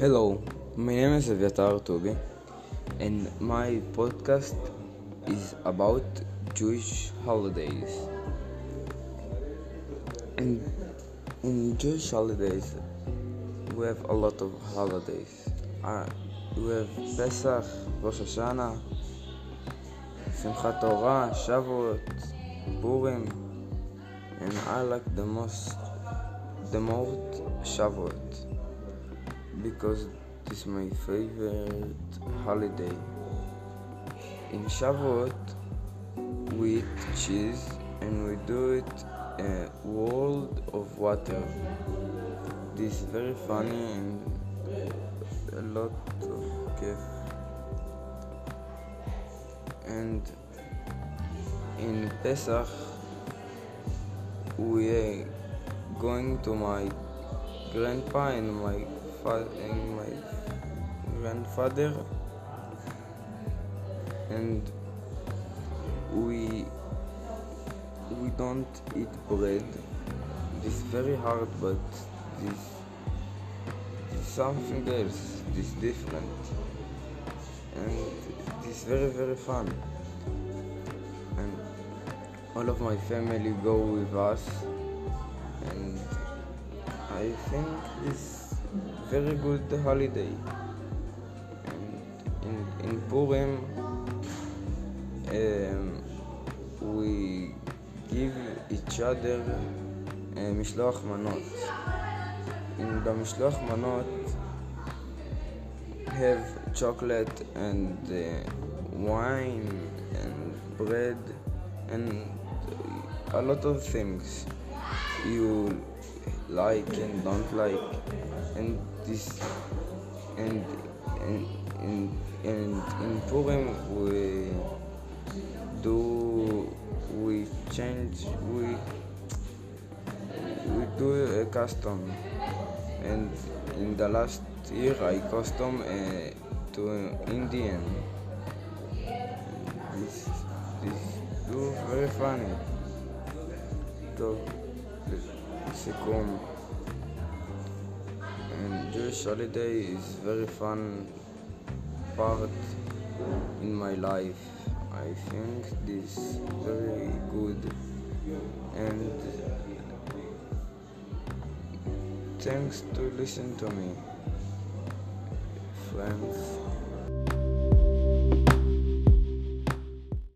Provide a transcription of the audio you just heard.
Hello, my name is Evyatar Tobi, and my podcast is about Jewish holidays. And in Jewish holidays, we have a lot of holidays. Uh, we have Pesach, Rosh Hashanah, Simchat Torah, Shavuot, Purim, and I like the most, the most Shavuot because this is my favorite holiday. In Shavuot, we eat cheese and we do it a world of water. This is very funny and a lot of gift. And in Pesach, we are going to my grandpa and my father and my grandfather. And we we don't eat bread. Is very hard but this, this something else is different. And is very very fun. And all of my family go with us. And I think this very good holiday. And in, in Purim, um, we give each other uh, משלוח מנות. In the משלוח מנות have chocolate and uh, wine and bread and a lot of things you like and don't like. And this and and and, and in Purim we do we change we we do a custom. And in the last year I custom uh, to Indian. This this do very funny. So and Jewish holiday is very fun part in my life. I think this very good. And thanks to listen to me friends.